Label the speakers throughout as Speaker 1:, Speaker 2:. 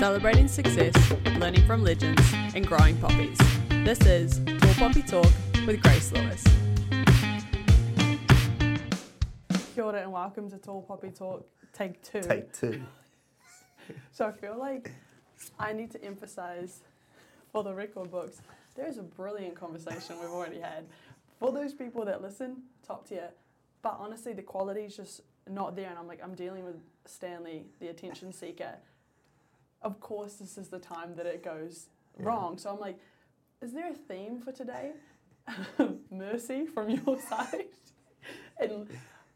Speaker 1: celebrating success, learning from legends, and growing poppies. This is Tall Poppy Talk with Grace Lewis. Kia ora and welcome to Tall Poppy Talk, take two.
Speaker 2: Take two.
Speaker 1: So I feel like I need to emphasize for the record books, there is a brilliant conversation we've already had. For those people that listen, top tier. But honestly, the quality is just not there. And I'm like, I'm dealing with Stanley, the attention seeker. Of course, this is the time that it goes
Speaker 2: Yeah.
Speaker 1: wrong. So I'm like, is there a theme for today? Mercy from your side. and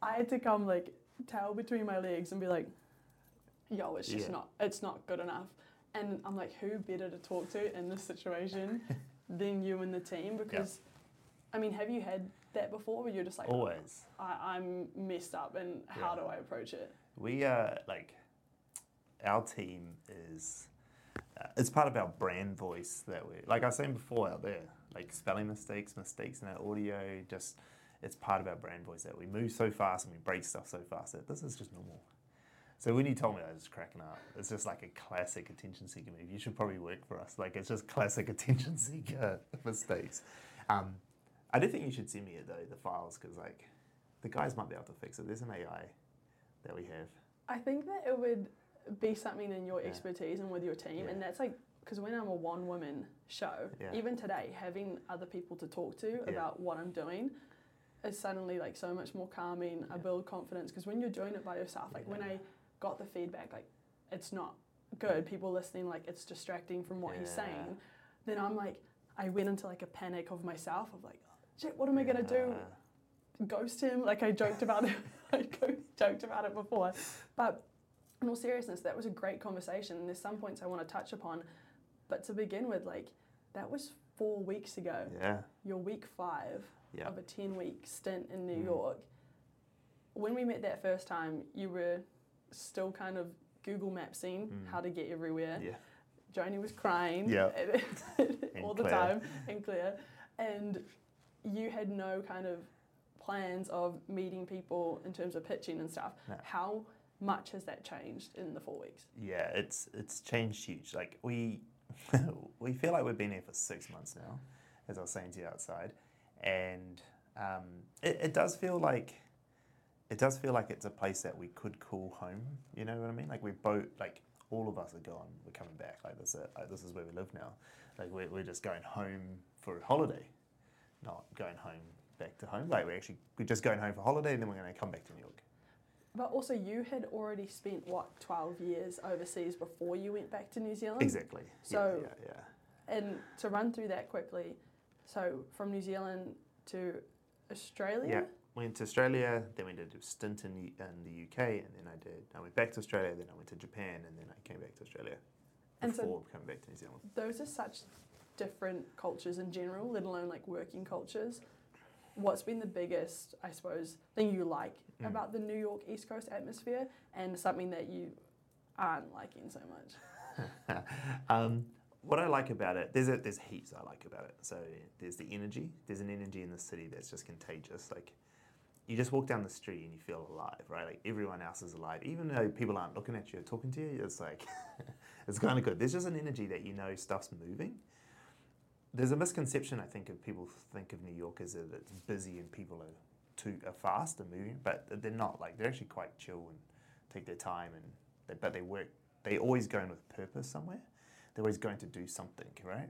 Speaker 1: I had to come like tail between my legs and be like, yo, it's just
Speaker 2: Yeah.
Speaker 1: not, it's not good enough. And I'm like, who better to talk to in this situation than you and the team? Because, I mean, have you had that before where you're just like,
Speaker 2: Always.
Speaker 1: I, I'm messed up and how
Speaker 2: Yeah.
Speaker 1: do I approach it?
Speaker 2: We are like, our team is, uh, it's part of our brand voice that we, like I was saying before out there, like spelling mistakes, mistakes in our audio, just, it's part of our brand voice that we move so fast and we break stuff so fast that this is just normal. So when you told me that, I was just cracking up. It's just like a classic attention seeker move. You should probably work for us. Like it's just classic attention seeker mistakes. Um, I do think you should send me it though, the files, because like the guys might be able to fix it. There's an AI that we have.
Speaker 1: I think that it would be something in your
Speaker 2: Yeah.
Speaker 1: expertise and with your team,
Speaker 2: Yeah.
Speaker 1: and that's like because when I'm a one woman show,
Speaker 2: Yeah.
Speaker 1: even today, having other people to talk to about what I'm doing is suddenly like so much more calming. I build confidence because when you're doing it by yourself, like when I got the feedback, like it's not good. People listening, like it's distracting from what he's saying. Then I'm like, I went into like a panic of myself of like, shit, what am I gonna do? Ghost him. Like I joked about it. I joked about it before. But in all seriousness, that was a great conversation. And there's some points I want to touch upon. But to begin with, like that was four weeks ago.
Speaker 2: Yeah.
Speaker 1: Your week five
Speaker 2: Yeah.
Speaker 1: of a ten week stint in New
Speaker 2: Mm.
Speaker 1: York. When we met that first time, you were still kind of Google Mapsing
Speaker 2: Mm.
Speaker 1: how to get everywhere.
Speaker 2: Yeah.
Speaker 1: Joni was crying
Speaker 2: Yeah.
Speaker 1: all the
Speaker 2: Claire.
Speaker 1: time and Claire. And you had no kind of plans of meeting people in terms of pitching and stuff.
Speaker 2: No.
Speaker 1: How much has that changed in the four weeks?
Speaker 2: Yeah, it's it's changed huge. Like we we feel like we've been here for six months now, as I was saying to you outside, and um, it, it does feel like it does feel like it's a place that we could call home. You know what I mean? Like we both like all of us are gone. We're coming back. Like this, is it. Like, this is where we live now. Like we're, we're just going home for a holiday, not going home back to home. Like we're actually we're just going home for holiday, and then we're going to come back to New York.
Speaker 1: But also, you had already spent what twelve years overseas before you went back to New Zealand.
Speaker 2: Exactly.
Speaker 1: So-
Speaker 2: yeah, yeah, yeah.
Speaker 1: And to run through that quickly, so from New Zealand to Australia.
Speaker 2: Yeah. Went to Australia, then we did a stint in, the- in the UK, and then I did. I went back to Australia, then I went to Japan, and then I came back to Australia
Speaker 1: And so-
Speaker 2: coming back to New Zealand.
Speaker 1: those are such different cultures in general, let alone like working cultures. What's been the biggest, I suppose, thing you like
Speaker 2: Mm.
Speaker 1: about the New York East Coast atmosphere and something that you aren't liking so much?
Speaker 2: um, what I like about it, there's a, there's heaps I like about it. So there's the energy. There's an energy in the city that's just contagious. Like you just walk down the street and you feel alive, right? Like everyone else is alive, even though people aren't looking at you or talking to you. It's like it's kind of good. There's just an energy that you know stuff's moving. There's a misconception I think of people think of New York as that it's busy and people are too are fast and moving, but they're not. Like they're actually quite chill and take their time and they, but they work. They always going with purpose somewhere. They're always going to do something, right?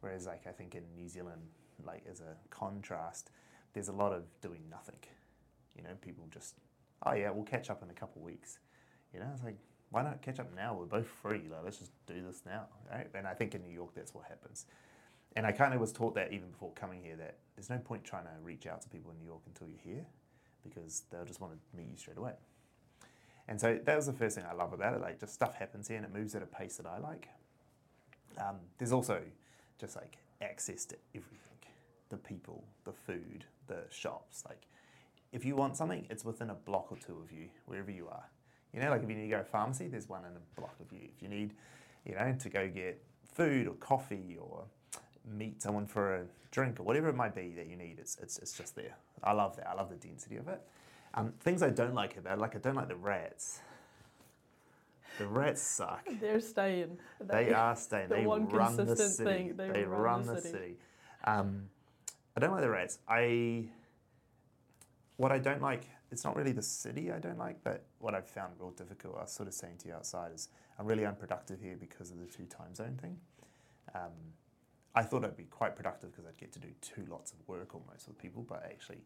Speaker 2: Whereas like I think in New Zealand, like as a contrast, there's a lot of doing nothing. You know, people just, oh yeah, we'll catch up in a couple weeks. You know, it's like, why not catch up now? We're both free. Like, let's just do this now, right? And I think in New York, that's what happens. And I kind of was taught that even before coming here that there's no point trying to reach out to people in New York until you're here because they'll just want to meet you straight away. And so that was the first thing I love about it. Like, just stuff happens here and it moves at a pace that I like. Um, there's also just like access to everything the people, the food, the shops. Like, if you want something, it's within a block or two of you, wherever you are. You know, like if you need to go to a pharmacy, there's one in a block of you. If you need, you know, to go get food or coffee or meet someone for a drink or whatever it might be that you need, it's, it's, it's just there. I love that. I love the density of it. Um, things I don't like about it, like I don't like the rats. The rats suck.
Speaker 1: They're staying.
Speaker 2: They are staying.
Speaker 1: the
Speaker 2: they
Speaker 1: one
Speaker 2: run the city.
Speaker 1: thing, they run the city.
Speaker 2: Um, I don't like the rats. I what I don't like. It's not really the city I don't like, but what I've found real difficult. I was sort of saying to you outside is I'm really unproductive here because of the two time zone thing. Um, I thought I'd be quite productive because I'd get to do two lots of work almost with people, but actually,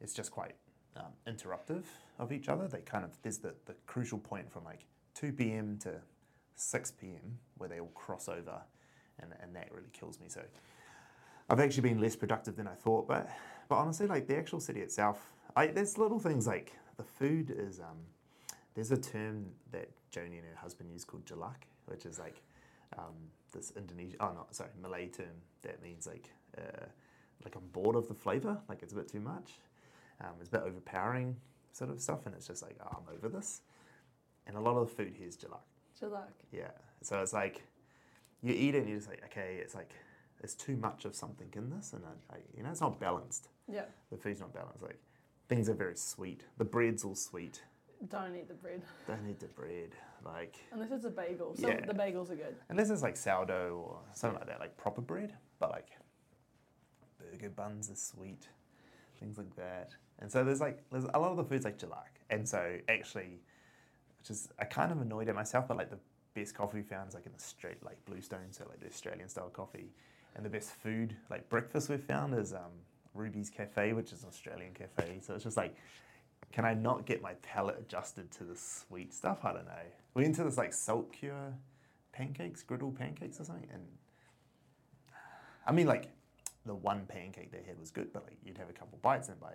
Speaker 2: it's just quite um, interruptive of each other. They kind of there's the, the crucial point from like 2 p.m. to 6 p.m. where they all cross over, and, and that really kills me. So I've actually been less productive than I thought, but but honestly, like the actual city itself, I, there's little things like the food is. Um, there's a term that Joni and her husband use called jalak, which is like um, this Indonesian, oh no, sorry, Malay term that means like uh, like I'm bored of the flavor, like it's a bit too much, um, it's a bit overpowering sort of stuff, and it's just like oh, I'm over this. And a lot of the food here is jalak.
Speaker 1: Jalak.
Speaker 2: Yeah, so it's like you eat it and you're just like okay, it's like there's too much of something in this, and I, I, you know it's not balanced.
Speaker 1: Yeah.
Speaker 2: The food's not balanced. Like things are very sweet. The bread's all sweet.
Speaker 1: Don't eat the bread.
Speaker 2: Don't eat the bread. Like
Speaker 1: Unless it's a bagel. So
Speaker 2: Yeah.
Speaker 1: The bagels are good.
Speaker 2: unless it's like sourdough or something like that, like proper bread. But like burger buns are sweet, things like that. And so there's like there's a lot of the foods like jalak. And so actually, which is I kind of annoyed at myself, but like the best coffee we found is like in the straight like Bluestone, so like the Australian style coffee. And the best food, like breakfast we've found is um, Ruby's Cafe, which is an Australian cafe. So it's just like can I not get my palate adjusted to the sweet stuff? I don't know. We went to this like salt cure pancakes, griddle pancakes or something, and I mean like the one pancake they had was good, but like you'd have a couple bites and by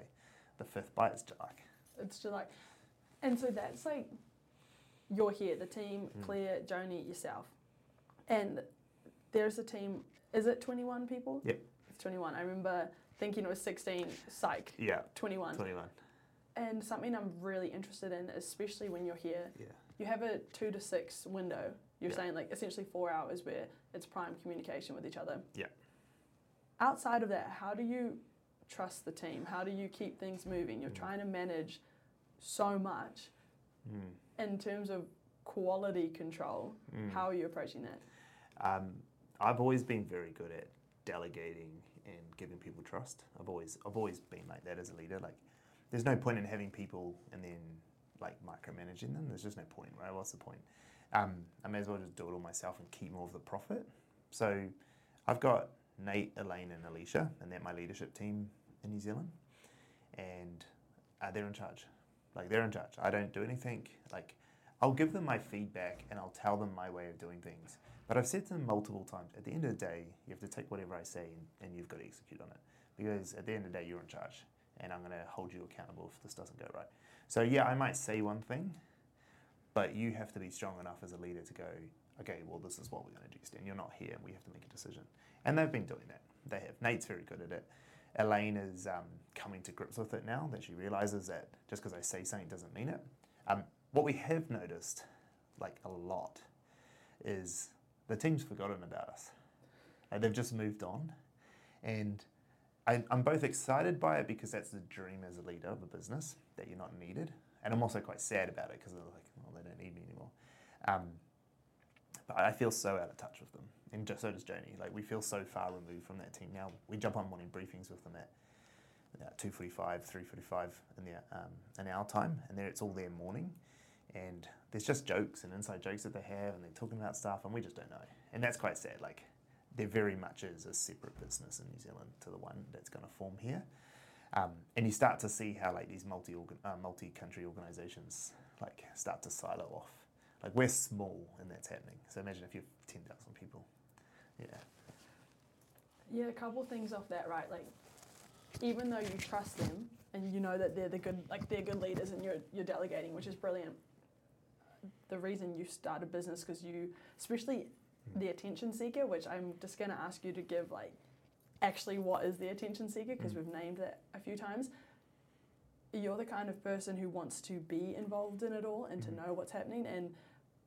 Speaker 2: the fifth bite it's just like
Speaker 1: It's Jalak. And so that's like you're here, the team,
Speaker 2: Mm.
Speaker 1: Claire, Joni, yourself. And there's a team, is it 21 people?
Speaker 2: Yep.
Speaker 1: It's 21. I remember thinking it was 16, psych,
Speaker 2: yeah,
Speaker 1: 21.
Speaker 2: twenty one.
Speaker 1: And something I'm really interested in, especially when you're here,
Speaker 2: Yeah,
Speaker 1: you have a two to six window. You're
Speaker 2: Yeah.
Speaker 1: saying like essentially four hours where it's prime communication with each other.
Speaker 2: Yeah.
Speaker 1: Outside of that, how do you trust the team? How do you keep things moving? You're
Speaker 2: Mm.
Speaker 1: trying to manage so much
Speaker 2: mm.
Speaker 1: in terms of quality control.
Speaker 2: Mm.
Speaker 1: How are you approaching that?
Speaker 2: Um, I've always been very good at delegating and giving people trust. I've always I've always been like that as a leader. Like, there's no point in having people and then like micromanaging them. There's just no point, right? What's the point? Um, I may as well just do it all myself and keep more of the profit. So, I've got Nate, Elaine, and Alicia, and they're my leadership team in New Zealand, and uh, they're in charge. Like they're in charge. I don't do anything. Like I'll give them my feedback and I'll tell them my way of doing things. But I've said to them multiple times, at the end of the day, you have to take whatever I say and, and you've got to execute on it. Because at the end of the day, you're in charge and I'm going to hold you accountable if this doesn't go right. So, yeah, I might say one thing, but you have to be strong enough as a leader to go, okay, well, this is what we're going to do, Stan. You're not here and we have to make a decision. And they've been doing that. They have. Nate's very good at it. Elaine is um, coming to grips with it now that she realizes that just because I say something doesn't mean it. Um, what we have noticed, like a lot, is the team's forgotten about us. Like they've just moved on. And I, I'm both excited by it because that's the dream as a leader of a business, that you're not needed. And I'm also quite sad about it because they're like, well, they don't need me anymore. Um, but I feel so out of touch with them. And so does Joni. Like, we feel so far removed from that team now. We jump on morning briefings with them at uh, 2.45, 3.45 in, the, um, in our time. And then it's all their morning. And there's just jokes and inside jokes that they have. And they're talking about stuff. And we just don't know. And that's quite sad. Like, there very much is a separate business in New Zealand to the one that's going to form here. Um, and you start to see how like these multi uh, multi country organizations like start to silo off. Like we're small and that's happening. So imagine if you have ten thousand people. Yeah.
Speaker 1: Yeah, a couple things off that, right? Like, even though you trust them and you know that they're the good, like they're good leaders, and you're you're delegating, which is brilliant. The reason you start a business because you, especially the attention seeker, which I'm just gonna ask you to give like, actually, what is the attention seeker? Because
Speaker 2: Mm.
Speaker 1: we've named it a few times. You're the kind of person who wants to be involved in it all and to
Speaker 2: Mhm.
Speaker 1: know what's happening. And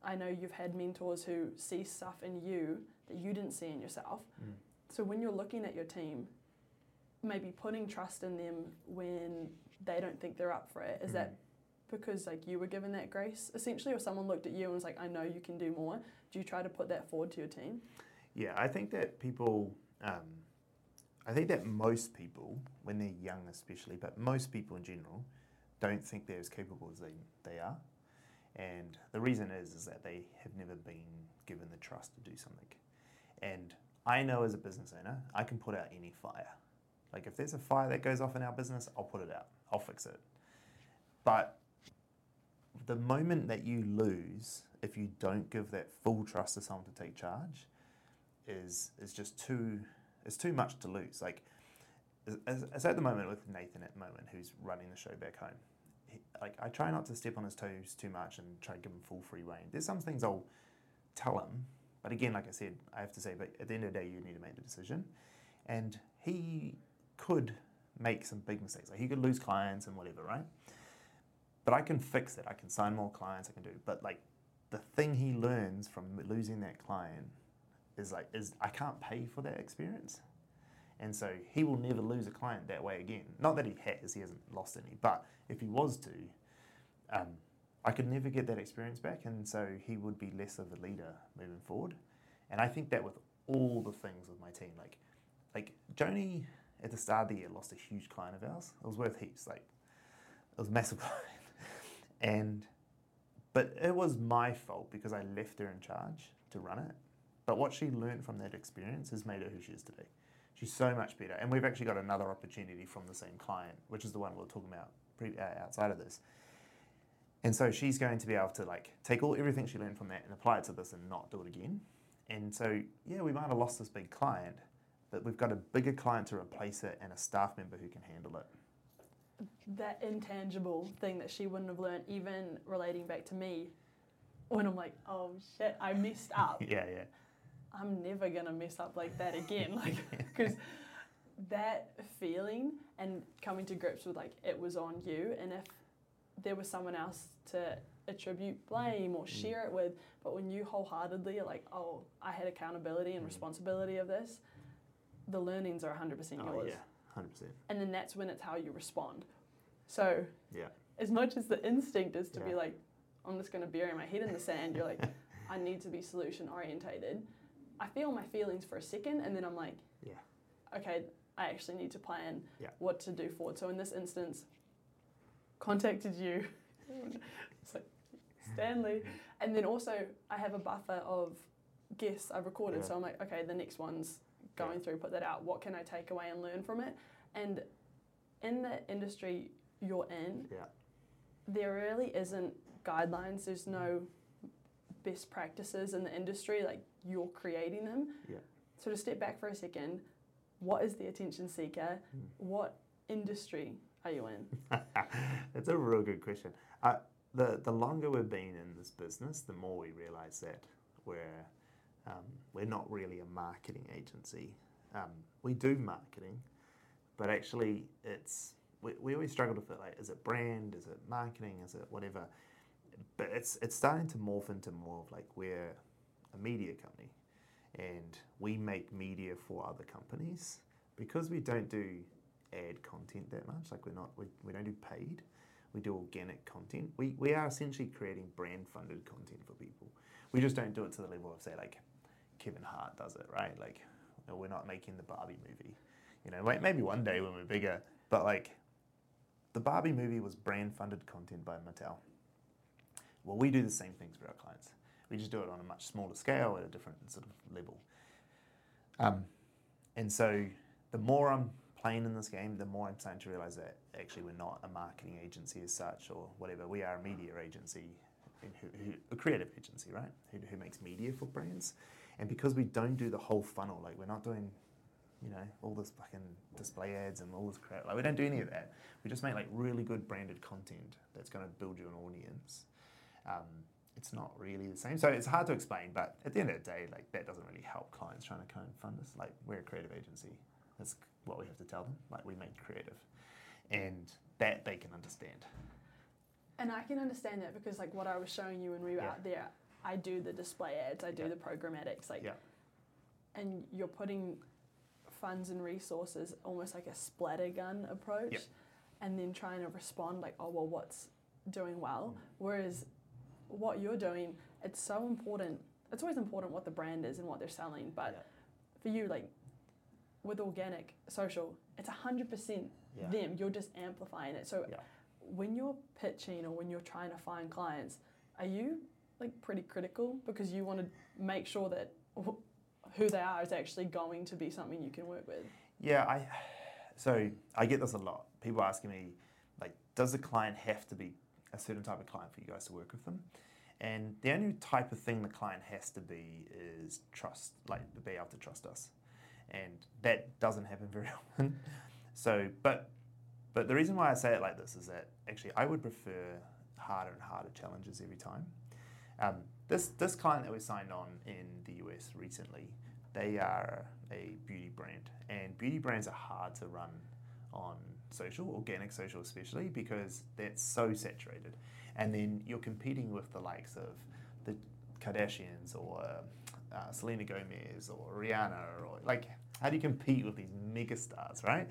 Speaker 1: I know you've had mentors who see stuff in you that you didn't see in yourself.
Speaker 2: Mm.
Speaker 1: So when you're looking at your team, maybe putting trust in them when they don't think they're up for it, is that because like you were given that grace essentially, or someone looked at you and was like, "I know you can do more." Do you try to put that forward to your team?
Speaker 2: Yeah, I think that people, um, I think that most people, when they're young especially, but most people in general, don't think they're as capable as they, they are. And the reason is, is that they have never been given the trust to do something. And I know as a business owner, I can put out any fire. Like if there's a fire that goes off in our business, I'll put it out. I'll fix it. But the moment that you lose, if you don't give that full trust to someone to take charge, is is just too it's too much to lose. Like as, at the moment with Nathan at the moment, who's running the show back home. He, like I try not to step on his toes too much and try to give him full free reign. There's some things I'll tell him, but again, like I said, I have to say, but at the end of the day, you need to make the decision. And he could make some big mistakes. Like he could lose clients and whatever, right? But I can fix it. I can sign more clients. I can do. But like the thing he learns from losing that client is like is I can't pay for that experience. And so he will never lose a client that way again. Not that he has, he hasn't lost any, but if he was to, um, I could never get that experience back, and so he would be less of a leader moving forward. And I think that with all the things with my team, like like Joni at the start of the year lost a huge client of ours. It was worth heaps, like it was massive client, and but it was my fault because I left her in charge to run it. But what she learned from that experience has made her who she is today. She's so much better. And we've actually got another opportunity from the same client, which is the one we are talking about pre- uh, outside of this. And so she's going to be able to like take all everything she learned from that and apply it to this and not do it again. And so yeah, we might have lost this big client, but we've got a bigger client to replace it and a staff member who can handle it.
Speaker 1: That intangible thing that she wouldn't have learned, even relating back to me, when I'm like, oh shit, I messed up.
Speaker 2: yeah, yeah.
Speaker 1: I'm never gonna mess up like that again. Like, because that feeling and coming to grips with like it was on you, and if there was someone else to attribute blame or mm. share it with, but when you wholeheartedly are like, oh, I had accountability and mm. responsibility of this, the learnings are 100% yours.
Speaker 2: Oh, yeah, 100%.
Speaker 1: And then that's when it's how you respond. So,
Speaker 2: yeah.
Speaker 1: as much as the instinct is to yeah. be like, I'm just going to bury my head in the sand, you're like, I need to be solution orientated. I feel my feelings for a second and then I'm like,
Speaker 2: yeah.
Speaker 1: Okay, I actually need to plan
Speaker 2: yeah.
Speaker 1: what to do forward. So in this instance, contacted you. it's like Stanley. And then also I have a buffer of guests I've recorded. Yeah. So I'm like, okay, the next one's going through, put that out. What can I take away and learn from it? And in the industry you're in,
Speaker 2: yeah.
Speaker 1: there really isn't guidelines. There's no best practices in the industry, like you're creating them.
Speaker 2: Yeah.
Speaker 1: So to step back for a second, what is the attention seeker? Mm. What industry are you in?
Speaker 2: That's a real good question. Uh, the the longer we've been in this business, the more we realise that we're we're not really a marketing agency. Um, we do marketing, but actually, it's we, we always struggle to feel like is it brand, is it marketing, is it whatever. But it's it's starting to morph into more of like we're a media company and we make media for other companies. Because we don't do ad content that much like we're not we, we don't do paid we do organic content. We, we are essentially creating brand funded content for people. We just don't do it to the level of say like kevin hart does it right like we're not making the barbie movie you know maybe one day when we're bigger but like the barbie movie was brand funded content by mattel well, we do the same things for our clients. We just do it on a much smaller scale at a different sort of level. Um, and so the more I'm playing in this game, the more I'm starting to realize that actually we're not a marketing agency as such or whatever. We are a media agency, who, who, a creative agency, right? Who, who makes media for brands. And because we don't do the whole funnel, like we're not doing, you know, all this fucking display ads and all this crap. Like we don't do any of that. We just make like really good branded content that's going to build you an audience um, it's not really the same. So it's hard to explain, but at the end of the day, like that doesn't really help clients trying to kind of fund us. Like we're a creative agency. That's what we have to tell them. Like we make creative, and that they can understand.
Speaker 1: And I can understand that because like what I was showing you when we were yeah. out there, I do the display ads, I do yeah. the programmatics, like,
Speaker 2: yeah.
Speaker 1: and you're putting funds and resources almost like a splatter gun approach, and then trying to respond like, oh well, what's doing well.
Speaker 2: Mm.
Speaker 1: Whereas what you're doing, it's so important. It's always important what the brand is and what they're selling, but
Speaker 2: Yeah.
Speaker 1: for you, like with organic social, it's hundred percent
Speaker 2: Yeah.
Speaker 1: them. You're just amplifying it. So
Speaker 2: Yeah.
Speaker 1: when you're pitching or when you're trying to find clients, are you like pretty critical because you want to make sure that who they are is actually going to be something you can work with?
Speaker 2: Yeah, I. So I get this a lot. People asking me, like, does the client have to be a certain type of client for you guys to work with them? And the only type of thing the client has to be is trust, like be able to trust us, and that doesn't happen very often. So, but but the reason why I say it like this is that actually I would prefer harder and harder challenges every time. Um, this this client that we signed on in the US recently, they are a beauty brand, and beauty brands are hard to run on social, organic social especially, because that's so saturated. And then you're competing with the likes of the Kardashians or uh, Selena Gomez or Rihanna, or like, how do you compete with these mega stars, right?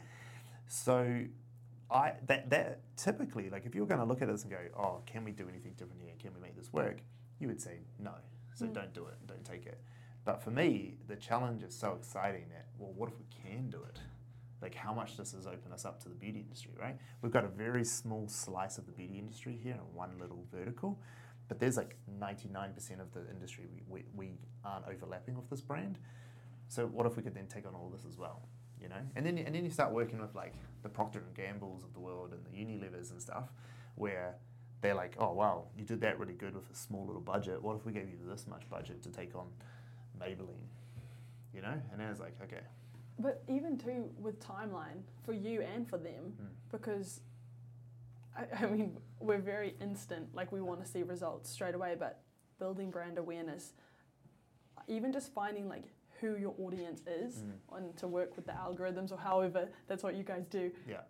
Speaker 2: So, I that that typically like if you're going to look at this and go, oh, can we do anything different here? Can we make this work? You would say no. So
Speaker 1: Mm.
Speaker 2: don't do it. Don't take it. But for me, the challenge is so exciting that well, what if we can do it? Like how much does this open us up to the beauty industry, right? We've got a very small slice of the beauty industry here in one little vertical, but there's like 99% of the industry we, we, we aren't overlapping with this brand. So what if we could then take on all this as well, you know? And then and then you start working with like the Procter and Gambles of the world and the Unilevers and stuff, where they're like, oh wow, you did that really good with a small little budget. What if we gave you this much budget to take on Maybelline, you know? And then it's like, okay,
Speaker 1: But even too with timeline for you and for them,
Speaker 2: Mm.
Speaker 1: because I, I mean we're very instant. Like we want to see results straight away, but building brand awareness, even just finding like who your audience is
Speaker 2: Mm.
Speaker 1: and to work with the algorithms or however that's what you guys do.
Speaker 2: yeah.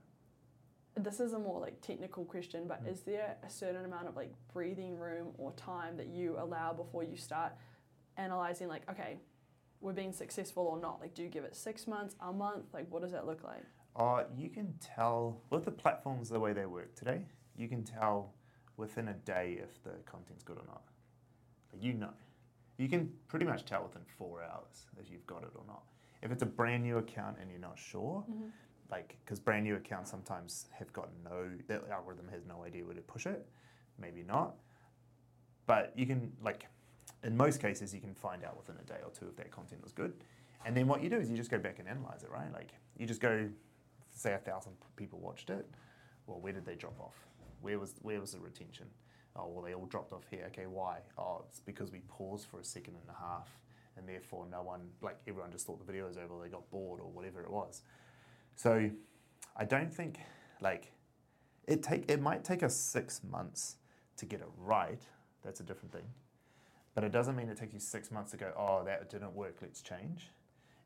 Speaker 1: This is a more like technical question, but
Speaker 2: Mm.
Speaker 1: is there a certain amount of like breathing room or time that you allow before you start analyzing like okay, we're being successful or not? Like do you give it six months, a month? Like what does that look like?
Speaker 2: Uh, you can tell with the platforms the way they work today. You can tell within a day if the content's good or not. Like you know, you can pretty much tell within four hours if you've got it or not. If it's a brand new account and you're not sure,
Speaker 1: Mm-hmm.
Speaker 2: Like because brand new accounts sometimes have got no, the algorithm has no idea where to push it. Maybe not, but you can like, in most cases, you can find out within a day or two if that content was good. And then what you do is you just go back and analyze it, right? Like you just go, say a thousand people watched it. Well, where did they drop off? Where was where was the retention? Oh, well, they all dropped off here. Okay, why? Oh, it's because we paused for a second and a half, and therefore no one, like everyone, just thought the video was over. They got bored or whatever it was. So, I don't think like it take it might take us six months to get it right. That's a different thing. But it doesn't mean it takes you six months to go, oh, that didn't work, let's change.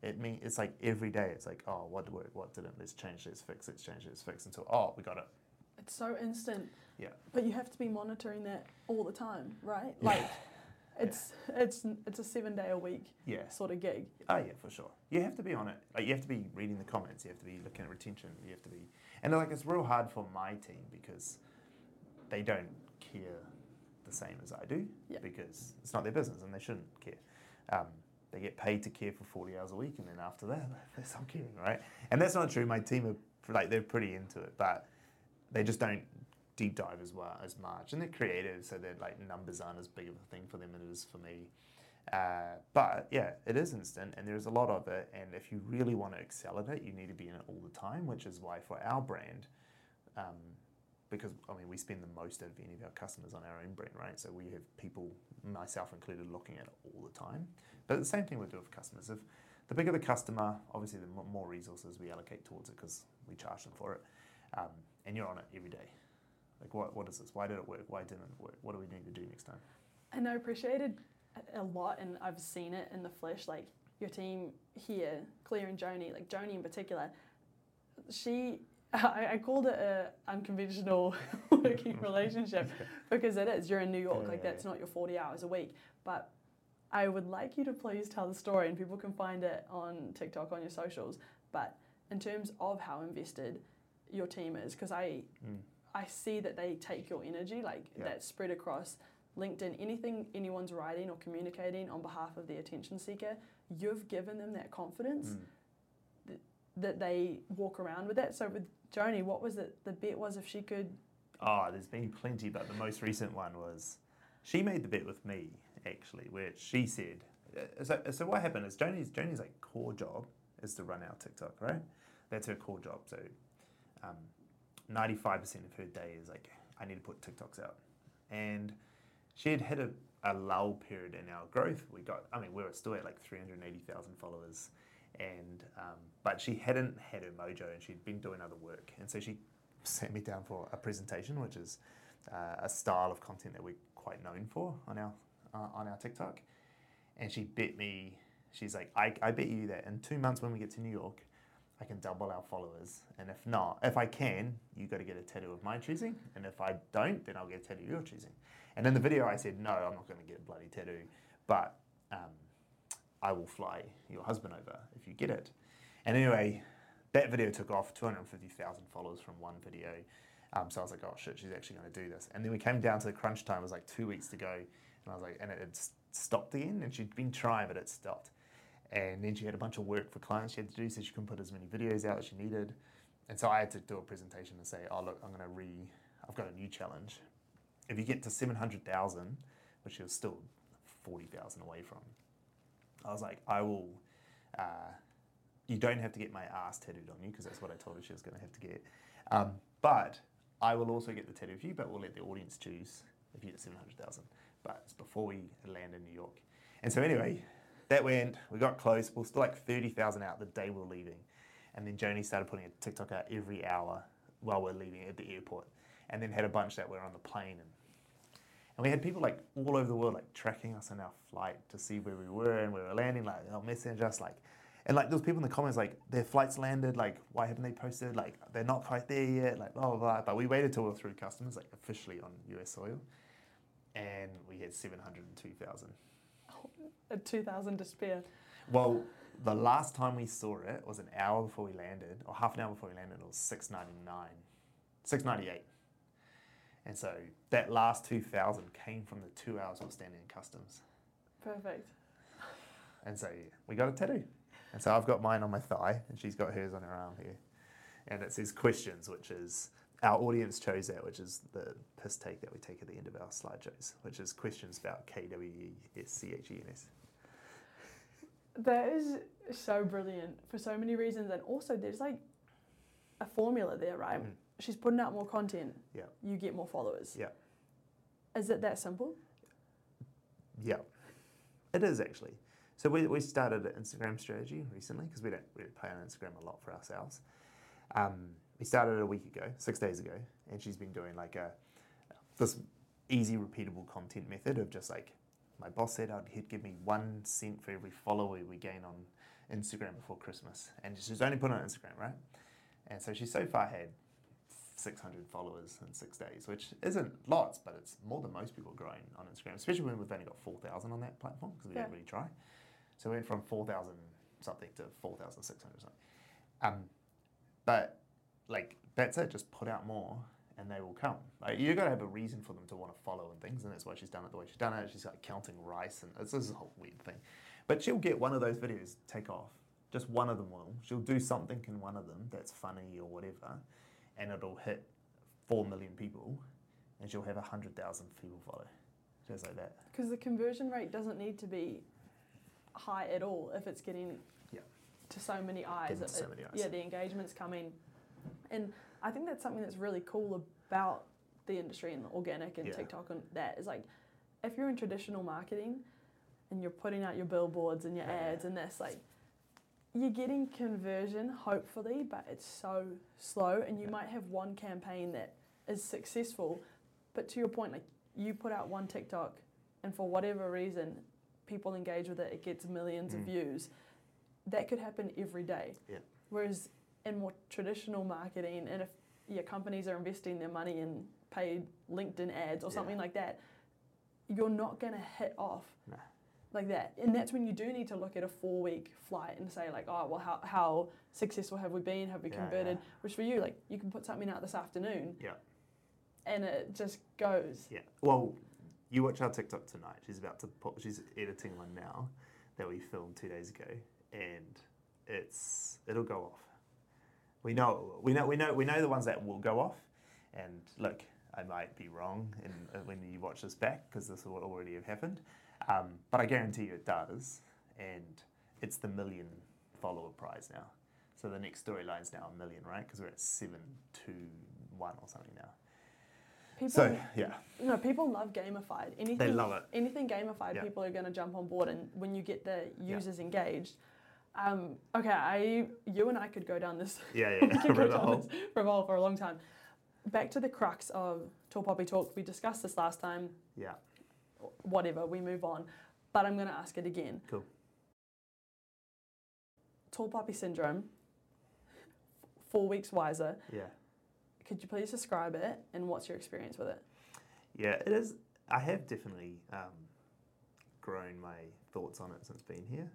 Speaker 2: It mean it's like every day it's like, oh, what worked, what didn't, let's change, let's fix, let's change, let's fix until oh, we got it.
Speaker 1: It's so instant.
Speaker 2: Yeah.
Speaker 1: But you have to be monitoring that all the time, right?
Speaker 2: Yeah.
Speaker 1: Like it's it's it's a seven day a week
Speaker 2: Yeah.
Speaker 1: sort of gig.
Speaker 2: Oh yeah, for sure. You have to be on it. Like you have to be reading the comments. You have to be looking at retention. You have to be, and like it's real hard for my team because they don't care the same as I do.
Speaker 1: Yeah.
Speaker 2: Because it's not their business and they shouldn't care. Um, they get paid to care for forty hours a week, and then after that, they stop caring, right? And that's not true. My team are like they're pretty into it, but they just don't deep dive as well as much, and they're creative, so that like numbers aren't as big of a thing for them as it is for me. Uh, but yeah, it is instant, and there's a lot of it. And if you really want to excel at it, you need to be in it all the time, which is why for our brand, um, because I mean we spend the most of any of our customers on our own brand, right? So we have people, myself included, looking at it all the time. But the same thing we do with customers. If the bigger the customer, obviously the more resources we allocate towards it because we charge them for it, um, and you're on it every day. Like what what is this? Why did it work? Why didn't it work? What do we need to do next time?
Speaker 1: And I appreciated a- lot, and I've seen it in the flesh. Like your team here, Claire and Joni, like Joni in particular, she, I, I called it a unconventional working relationship because it is. You're in New York, like that's not your 40 hours a week. But I would like you to please tell the story, and people can find it on TikTok, on your socials. But in terms of how invested your team is, because I
Speaker 2: Mm.
Speaker 1: I see that they take your energy, like
Speaker 2: yeah.
Speaker 1: that's spread across LinkedIn, anything anyone's writing or communicating on behalf of the attention seeker, you've given them that confidence
Speaker 2: mm.
Speaker 1: th- that they walk around with that. So with Joni, what was it? The bet was if she could.
Speaker 2: Oh, there's been plenty, but the most recent one was she made the bet with me actually, where she said, uh, so, so what happened is Joni's Joni's like core job is to run our TikTok, right? That's her core job. So um, 95% of her day is like, I need to put TikToks out. And she had hit a, a lull period in our growth. We got, I mean, we were still at like 380,000 followers. And, um, but she hadn't had her mojo and she'd been doing other work. And so she sat me down for a presentation, which is uh, a style of content that we're quite known for on our, uh, on our TikTok. And she bet me, she's like, I, I bet you that in two months when we get to New York, I can double our followers. And if not, if I can, you got to get a tattoo of my choosing. And if I don't, then I'll get a tattoo of your choosing. And in the video, I said, no, I'm not going to get a bloody tattoo, but um, I will fly your husband over if you get it. And anyway, that video took off 250,000 followers from one video. Um, so I was like, oh shit, she's actually going to do this. And then we came down to the crunch time. It was like two weeks to go, and I was like, and it had stopped again. And she'd been trying, but it stopped. And then she had a bunch of work for clients she had to do, so she couldn't put as many videos out as she needed. And so I had to do a presentation and say, oh look, I'm going to re, I've got a new challenge. If you get to 700,000, which she was still 40,000 away from, I was like, I will. Uh, you don't have to get my ass tattooed on you because that's what I told her she was going to have to get. Um, but I will also get the tattoo of you, but we'll let the audience choose if you get 700,000. But it's before we land in New York. And so, anyway, that went, we got close. We are still like 30,000 out the day we we're leaving. And then Joni started putting a TikTok out every hour while we're leaving at the airport. And then had a bunch that were on the plane. And, and we had people like all over the world like tracking us on our flight to see where we were and where we were landing. Like they'll message us like, and like those people in the comments like their flights landed. Like why haven't they posted? Like they're not quite there yet. Like blah blah blah. But we waited till we were through customs, like officially on U.S. soil, and we had seven hundred and two thousand.
Speaker 1: A 2000 despair.
Speaker 2: Well, the last time we saw it was an hour before we landed, or half an hour before we landed. It was six ninety nine, six ninety eight. And so that last two thousand came from the two hours we were standing in customs.
Speaker 1: Perfect.
Speaker 2: And so yeah, we got a tattoo. And so I've got mine on my thigh, and she's got hers on her arm here. And it says questions, which is our audience chose that, which is the piss take that we take at the end of our slideshows, which is questions about K W E S C H E N S.
Speaker 1: That is so brilliant for so many reasons, and also there's like a formula there, right?
Speaker 2: Mm.
Speaker 1: She's putting out more content.
Speaker 2: Yeah.
Speaker 1: You get more followers.
Speaker 2: Yeah.
Speaker 1: Is it that simple?
Speaker 2: Yeah, it is actually. So we, we started an Instagram strategy recently because we don't really play on Instagram a lot for ourselves. Um, we started a week ago, six days ago, and she's been doing like a this easy repeatable content method of just like my boss said I'd, he'd give me one cent for every follower we gain on Instagram before Christmas, and she's only put on Instagram, right? And so she's so far had 600 followers in six days, which isn't lots, but it's more than most people growing on Instagram, especially when we've only got 4,000 on that platform because we
Speaker 1: Yeah.
Speaker 2: didn't really try. So we went from 4,000 something to 4,600 something. Um, but like that's it, just put out more and they will come. Like you got to have a reason for them to want to follow and things, and that's why she's done it the way she's done it. She's like counting rice, and it's this is a whole weird thing. But she'll get one of those videos take off. Just one of them will. She'll do something in one of them that's funny or whatever, and it'll hit four million people, and she'll have a hundred thousand people follow, just like that.
Speaker 1: Because the conversion rate doesn't need to be high at all if it's getting
Speaker 2: Yeah.
Speaker 1: to so many eyes.
Speaker 2: Getting to so many eyes.
Speaker 1: Yeah, the engagement's coming. And I think that's something that's really cool about the industry and organic and
Speaker 2: Yeah.
Speaker 1: TikTok and that is like if you're in traditional marketing and you're putting out your billboards and your
Speaker 2: Yeah.
Speaker 1: ads and this like you're getting conversion hopefully but it's so slow and you
Speaker 2: Yeah.
Speaker 1: might have one campaign that is successful but to your point like you put out one TikTok and for whatever reason people engage with it it gets millions of
Speaker 2: Mm.
Speaker 1: views that could happen every day
Speaker 2: Yeah.
Speaker 1: whereas in more traditional marketing and if your companies are investing their money in paid linkedin ads or
Speaker 2: Yeah.
Speaker 1: something like that you're not going to hit off
Speaker 2: Nah.
Speaker 1: like that and that's when you do need to look at a four week flight and say like oh well how, how successful have we been have we
Speaker 2: Yeah,
Speaker 1: converted
Speaker 2: yeah.
Speaker 1: which for you like you can put something out this afternoon
Speaker 2: Yeah.
Speaker 1: and it just goes.
Speaker 2: Yeah. Well, you watch our TikTok tonight. She's about to put. She's editing one now that we filmed two days ago, and it's it'll go off. We know. We know. We know. We know the ones that will go off. And look, I might be wrong in, uh, when you watch this back because this will already have happened. Um, but I guarantee you it does, and it's the million follower prize now. So the next storyline's now a million, right? Because we're at seven two one or something now.
Speaker 1: People,
Speaker 2: So yeah,
Speaker 1: no, people love gamified. Anything,
Speaker 2: they love it.
Speaker 1: anything gamified,
Speaker 2: Yeah.
Speaker 1: people are going to jump on board. And when you get the
Speaker 2: Yeah.
Speaker 1: users engaged, um, okay, I, you and I could go down this
Speaker 2: Yeah,
Speaker 1: we
Speaker 2: yeah.
Speaker 1: could go down this hole for a long time. Back to the crux of Tall Poppy Talk. We discussed this last time.
Speaker 2: Yeah,
Speaker 1: Whatever, we move on. But I'm going to ask it again.
Speaker 2: Cool.
Speaker 1: Tall Poppy Syndrome, four weeks wiser.
Speaker 2: yeah.
Speaker 1: Could you please describe it and what's your experience with it?
Speaker 2: Yeah, it is. I have definitely um, grown my thoughts on it since being here,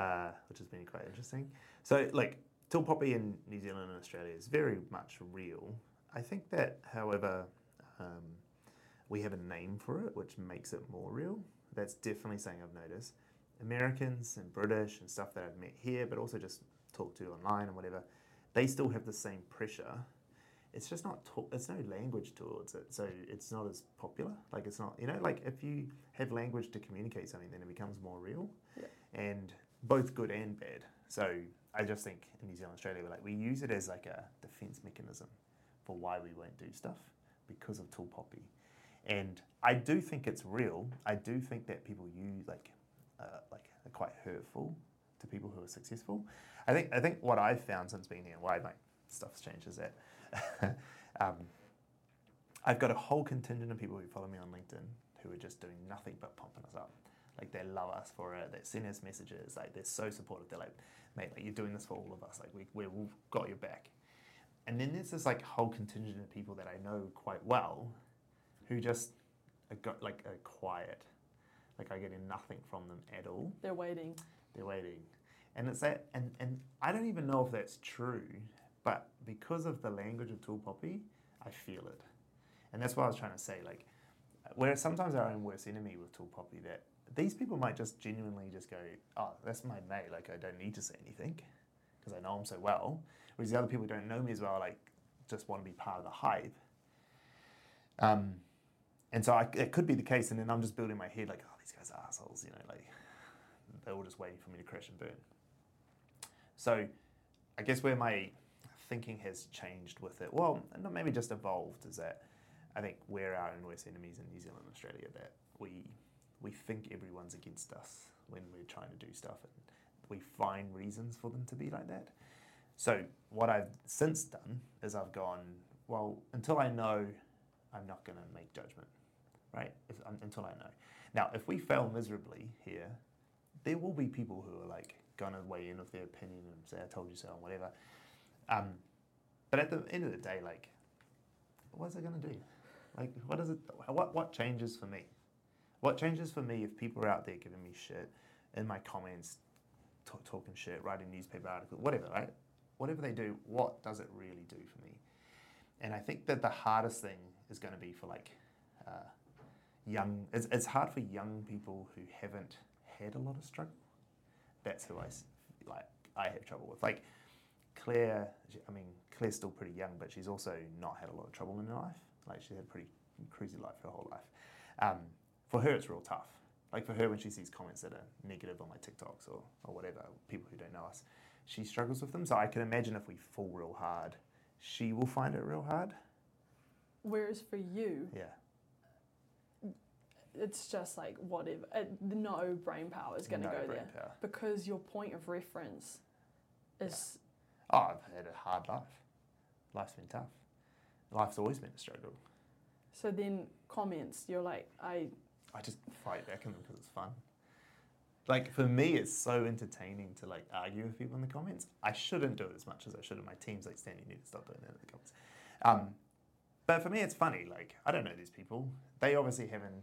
Speaker 2: uh, which has been quite interesting. So, like, Tall Poppy in New Zealand and Australia is very much real. I think that, however, um, we have a name for it, which makes it more real. That's definitely something I've noticed. Americans and British and stuff that I've met here, but also just talked to online and whatever, they still have the same pressure it's just not ta- it's no language towards it so it's not as popular like it's not you know like if you have language to communicate something then it becomes more real
Speaker 1: Yeah.
Speaker 2: and both good and bad. So i just think in new zealand and australia we're like we use it as like a defense mechanism for why we won't do stuff because of tall poppy. And i do think it's real. I do think that people use like uh, like are quite hurtful to people who are successful. I think i think what i've found since being here why my stuff's changed is that um, I've got a whole contingent of people who follow me on LinkedIn who are just doing nothing but pumping us up. Like they love us for it. They send us messages. Like they're so supportive. They're like, mate, like you're doing this for all of us. Like we we- we've got your back. And then there's this like whole contingent of people that I know quite well, who just are got like are quiet. Like I get nothing from them at all.
Speaker 1: They're waiting.
Speaker 2: They're waiting. And it's that, and, and I don't even know if that's true, but because of the language of Tall Poppy, I feel it. And that's what I was trying to say. Like, we're sometimes our own worst enemy with Tall Poppy, that these people might just genuinely just go, oh, that's my mate. Like, I don't need to say anything because I know him so well. Whereas the other people who don't know me as well, like, just want to be part of the hype. Um, and so I, it could be the case, and then I'm just building my head like, oh, these guys are assholes, you know, like they're all just waiting for me to crash and burn. So I guess where my thinking has changed with it, well, not maybe just evolved, is that I think we're our own worst enemies in New Zealand and Australia, that we, we think everyone's against us when we're trying to do stuff, and we find reasons for them to be like that. So what I've since done is I've gone, well, until I know, I'm not going to make judgment, right? If, um, until I know. Now, if we fail miserably here, there will be people who are like going to weigh in with their opinion and say, I told you so, and whatever. Um, but at the end of the day, like, what's it going to do? Like, what is it? What, what changes for me? What changes for me if people are out there giving me shit in my comments, t- talking shit, writing newspaper articles, whatever, right? Whatever they do, what does it really do for me? And I think that the hardest thing is going to be for like uh, young. It's, it's hard for young people who haven't had a lot of struggle. That's who I like. I have trouble with. Like Claire. I mean, Claire's still pretty young, but she's also not had a lot of trouble in her life. Like she had a pretty crazy life her whole life. Um, for her, it's real tough. Like for her, when she sees comments that are negative on my TikToks or, or whatever, people who don't know us, she struggles with them. So I can imagine if we fall real hard, she will find it real hard.
Speaker 1: Whereas for you,
Speaker 2: Yeah.
Speaker 1: it's just like whatever. It, uh, no brain power is going to
Speaker 2: No
Speaker 1: go there
Speaker 2: power.
Speaker 1: because your point of reference is
Speaker 2: Oh, I've had a hard life. Life's been tough. Life's always been a struggle.
Speaker 1: so. Then comments, you're like, I
Speaker 2: I just fight back in them because it's fun. Like for me, it's so entertaining to like argue with people in the comments. I shouldn't do it as much as I should. And my team's like, Stan, you need to stop doing that in the comments. Um, but for me, it's funny. Like I don't know these people. They obviously haven't.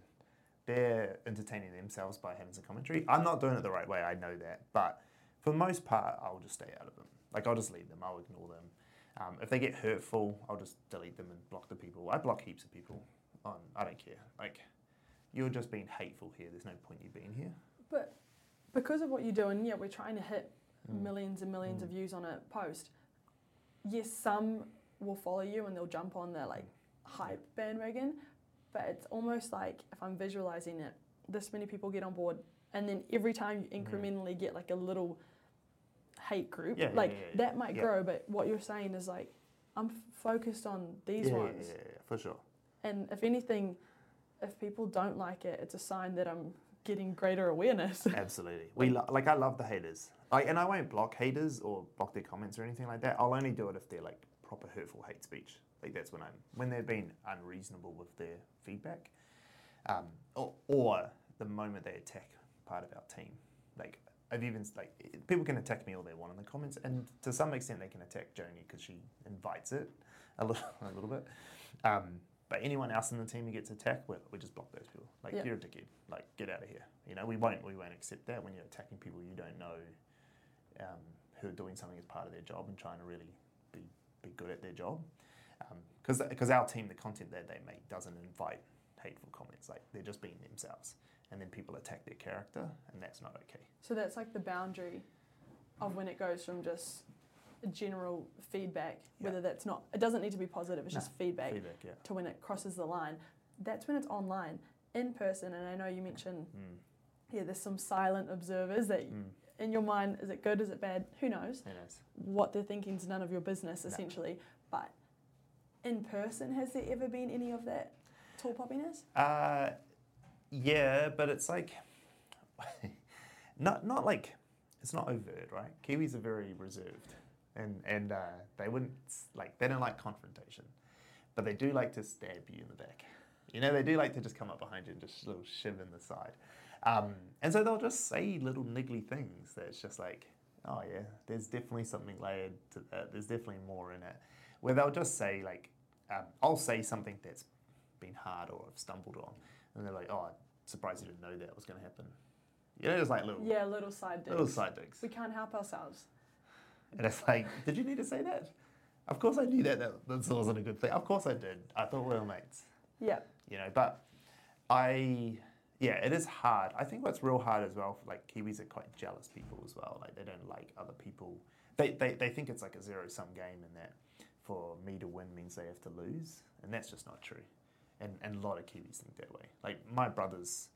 Speaker 2: They're entertaining themselves by having some commentary. I'm not doing it the right way. I know that. But for the most part, I'll just stay out of them. Like I'll just leave them. I'll ignore them. Um, if they get hurtful, I'll just delete them and block the people. I block heaps of people. On I don't care. Like you're just being hateful here. There's no point you being here.
Speaker 1: But because of what you're doing, yeah, we're trying to hit
Speaker 2: Mm.
Speaker 1: millions and millions of
Speaker 2: Mm.
Speaker 1: views on a post. Yes, some will follow you and they'll jump on the like hype bandwagon, but it's almost like if I'm visualizing it, this many people get on board, and then every time you
Speaker 2: Mhm.
Speaker 1: incrementally get like a little hate group,
Speaker 2: Yeah,
Speaker 1: like
Speaker 2: yeah, yeah.
Speaker 1: that might grow. But what you're saying is like I'm f- focused on these ones,
Speaker 2: yeah, yeah, for sure.
Speaker 1: and if anything, if people don't like it, it's a sign that I'm getting greater awareness.
Speaker 2: Absolutely. We lo- like I love the haters. Like, and I won't block haters or block their comments or anything like that. I'll only do it if they're like proper hurtful hate speech. Like that's when I'm when they've been unreasonable with their feedback, um, or, or the moment they attack part of our team. Like I've even like people can attack me all they want in the comments, and to some extent they can attack Joni because she invites it a little a little bit. Um, but anyone else in the team who gets attacked, we, we just block those people. Like
Speaker 1: Yeah.
Speaker 2: you're a dickhead. Like get out of here. You know we won't we won't accept that when you're attacking people you don't know, um, who are doing something as part of their job and trying to really be be good at their job. Because because our team the content that they make doesn't invite hateful comments. Like they're just being themselves, and then people attack their character, and that's not okay.
Speaker 1: So that's like the boundary of when it goes from just general feedback,
Speaker 2: Yeah.
Speaker 1: whether that's not, it doesn't need to be positive, it's
Speaker 2: No,
Speaker 1: just feedback,
Speaker 2: Feedback, yeah.
Speaker 1: to when it crosses the line. That's when it's online. In person, and I know you mentioned,
Speaker 2: Mm,
Speaker 1: yeah, there's some silent observers that
Speaker 2: mm,
Speaker 1: in your mind, is it good, is it bad? Who knows?
Speaker 2: who knows?
Speaker 1: What they're thinking is none of your business,
Speaker 2: No.
Speaker 1: essentially. But in person, has there ever been any of that tall poppiness?
Speaker 2: Uh, yeah, but it's like not not like it's not overt, right? Kiwis are very reserved, and and uh, they wouldn't like they don't like confrontation, but they do like to stab you in the back. You know, they do like to just come up behind you and just little shiv in the side, um, and so they'll just say little niggly things that's just like, oh yeah, there's definitely something layered to that. There's definitely more in it. Where they'll just say like, um, I'll say something that's been hard or I've stumbled on, and they're like, "Oh, I'm surprised you didn't know that was going to happen." You know, just like little
Speaker 1: Yeah, little side digs.
Speaker 2: little side digs,
Speaker 1: We can't help ourselves.
Speaker 2: And it's like, "Did you need to say that?" Of course, I knew that that that wasn't a good thing. Of course, I did. I thought we were mates.
Speaker 1: Yeah.
Speaker 2: You know, but I, yeah, it is hard. I think what's real hard as well like Kiwis are quite jealous people as well. Like they don't like other people. They they, they think it's like a zero sum game, and that for me to win means they have to lose, and that's just not true. And and a lot of Kiwis think that way. Like my brothers,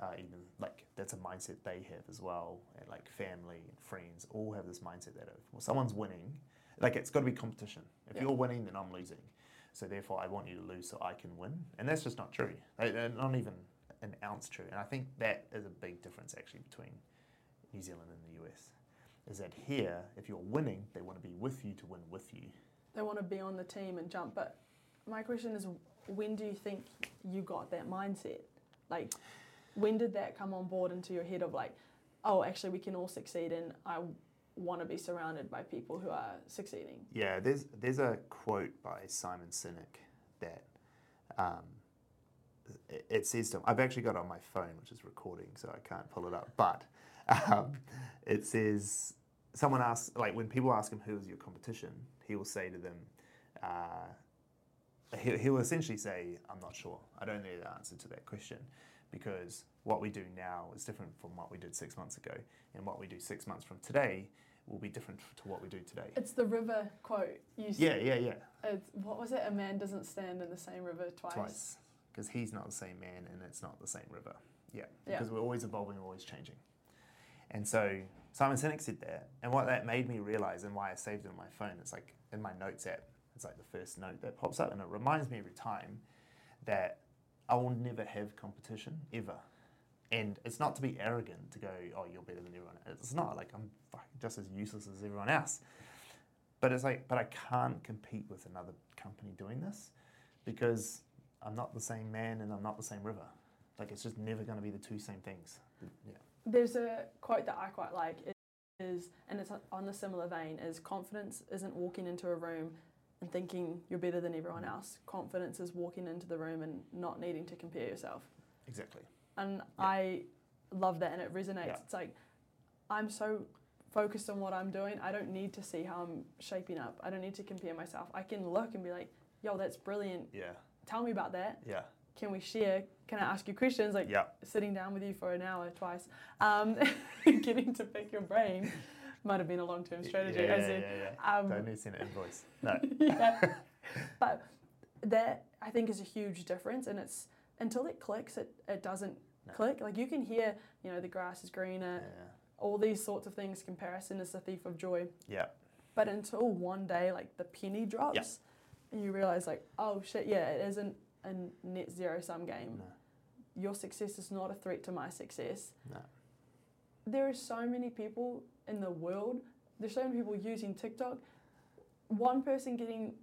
Speaker 2: uh, even like that's a mindset they have as well. And like family and friends all have this mindset that if well, someone's winning, like it's got to be competition. If
Speaker 1: Yeah.
Speaker 2: you're winning, then I'm losing. So therefore, I want you to lose so I can win, and that's just not true. Uh, Not even an ounce true. And I think that is a big difference actually between New Zealand and the US. Is that here, if you're winning, they want to be with you to win with you.
Speaker 1: they want to be on the team and jump. But my question is, when do you think you got that mindset? Like, when did that come on board into your head of like, oh, actually, we can all succeed, and I want to be surrounded by people who are succeeding.
Speaker 2: Yeah, there's there's a quote by Simon Sinek that um, it, it says to him. I've actually got it on my phone, which is recording, so I can't pull it up. But um, it says someone asks, like when people ask him who is your competition, he will say to them, uh, he, he will essentially say, "I'm not sure. I don't know the answer to that question." Because what we do now is different from what we did six months ago, and what we do six months from today will be different to what we do today.
Speaker 1: It's the river quote. You
Speaker 2: Yeah, yeah, yeah.
Speaker 1: It's, what was it? A man doesn't stand in the same river twice.
Speaker 2: Twice. Because he's not the same man and it's not the same river. Yeah.
Speaker 1: Yeah.
Speaker 2: Because we're always evolving, we're always changing. And so Simon Sinek said that. And what that made me realize and why I saved it on my phone, it's like in my notes app, it's like the first note that pops up. And it reminds me every time that I will never have competition ever. And it's not to be arrogant to go, oh, you're better than everyone. It's not like I'm just as useless as everyone else. But it's like, but I can't compete with another company doing this because I'm not the same man and I'm not the same river. Like it's just never going to be the two same things. Yeah.
Speaker 1: There's a quote that I quite like it is, and it's on the similar vein, is confidence isn't walking into a room and thinking you're better than everyone else. Confidence is walking into the room and not needing to compare yourself.
Speaker 2: Exactly.
Speaker 1: And
Speaker 2: Yeah.
Speaker 1: I love that and it resonates.
Speaker 2: Yeah.
Speaker 1: It's like I'm so focused on what I'm doing. I don't need to see how I'm shaping up. I don't need to compare myself. I can look and be like, yo, that's brilliant.
Speaker 2: Yeah.
Speaker 1: Tell me about that.
Speaker 2: Yeah.
Speaker 1: Can we share? Can I ask you questions? Like
Speaker 2: Yeah.
Speaker 1: sitting down with you for an hour twice, um, getting to pick your brain. Might have been a long term strategy.
Speaker 2: Yeah, yeah,
Speaker 1: said.
Speaker 2: yeah, yeah.
Speaker 1: Um,
Speaker 2: Don't need to send an invoice. No.
Speaker 1: yeah. But that I think is a huge difference, and it's until it clicks, it, it doesn't
Speaker 2: No.
Speaker 1: click. Like you can hear, you know, the grass is greener,
Speaker 2: Yeah.
Speaker 1: all these sorts of things. Comparison is the thief of joy.
Speaker 2: Yeah.
Speaker 1: But until one day, like the penny drops, and you realize, like, oh shit, yeah, it isn't a net zero sum game.
Speaker 2: No.
Speaker 1: Your success is not a threat to my success.
Speaker 2: No.
Speaker 1: There are so many people in the world. There's so many people using TikTok. One person getting